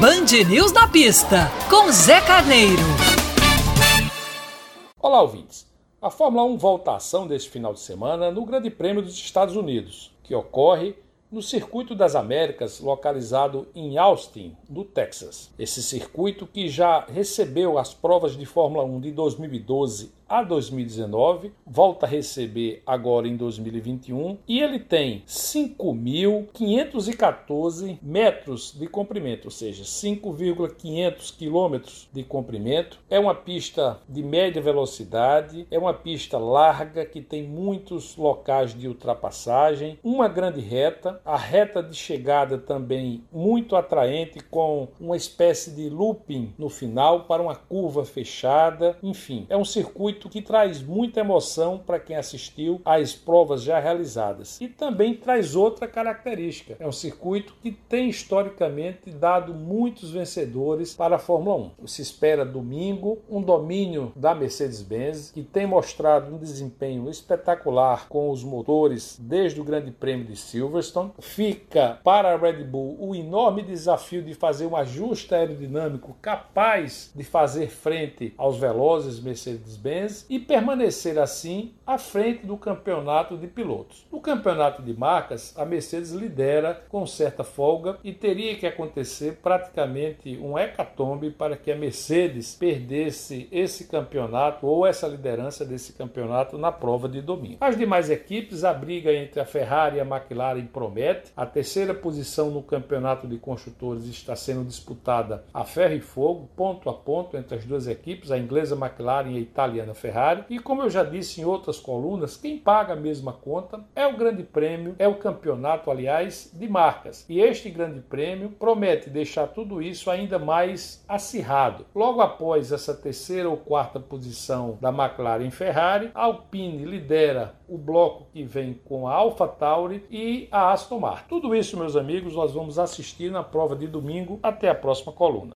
Band News na pista, com Zé Carneiro. Olá, ouvintes. A Fórmula 1 volta à ação deste final de semana no Grande Prêmio dos Estados Unidos, que ocorre no Circuito das Américas, localizado em Austin, no Texas. Esse circuito que já recebeu as provas de Fórmula 1 de 2012 a 2019, volta a receber agora em 2021 e ele tem 5.514 metros de comprimento, ou seja, 5,500 quilômetros de comprimento. É uma pista de média velocidade, é uma pista larga que tem muitos locais de ultrapassagem, uma grande reta, a reta de chegada também muito atraente com uma espécie de looping no final para uma curva fechada, enfim, é um circuito que traz muita emoção para quem assistiu às provas já realizadas. E também traz outra característica: é um circuito que tem historicamente dado muitos vencedores para a Fórmula 1. Se espera domingo um domínio da Mercedes-Benz, que tem mostrado um desempenho espetacular com os motores desde o Grande Prêmio de Silverstone. Fica para a Red Bull o enorme desafio de fazer um ajuste aerodinâmico capaz de fazer frente aos velozes Mercedes-Benz e permanecer assim à frente do campeonato de pilotos. No campeonato de marcas, a Mercedes lidera com certa folga e teria que acontecer praticamente um hecatombe para que a Mercedes perdesse esse campeonato ou essa liderança desse campeonato na prova de domingo. As demais equipes, a briga entre a Ferrari e a McLaren promete. A terceira posição no campeonato de construtores está sendo disputada a ferro e fogo, ponto a ponto entre as duas equipes, a inglesa McLaren e a italiana Ferrari. E como eu já disse em outras colunas, quem paga a mesma conta é o Grande Prêmio, é o campeonato, aliás, de marcas. E este Grande Prêmio promete deixar tudo isso ainda mais acirrado. Logo após essa terceira ou quarta posição da McLaren Ferrari, a Alpine lidera o bloco que vem com a AlphaTauri e a Aston Martin. Tudo isso, meus amigos, nós vamos assistir na prova de domingo. Até a próxima coluna.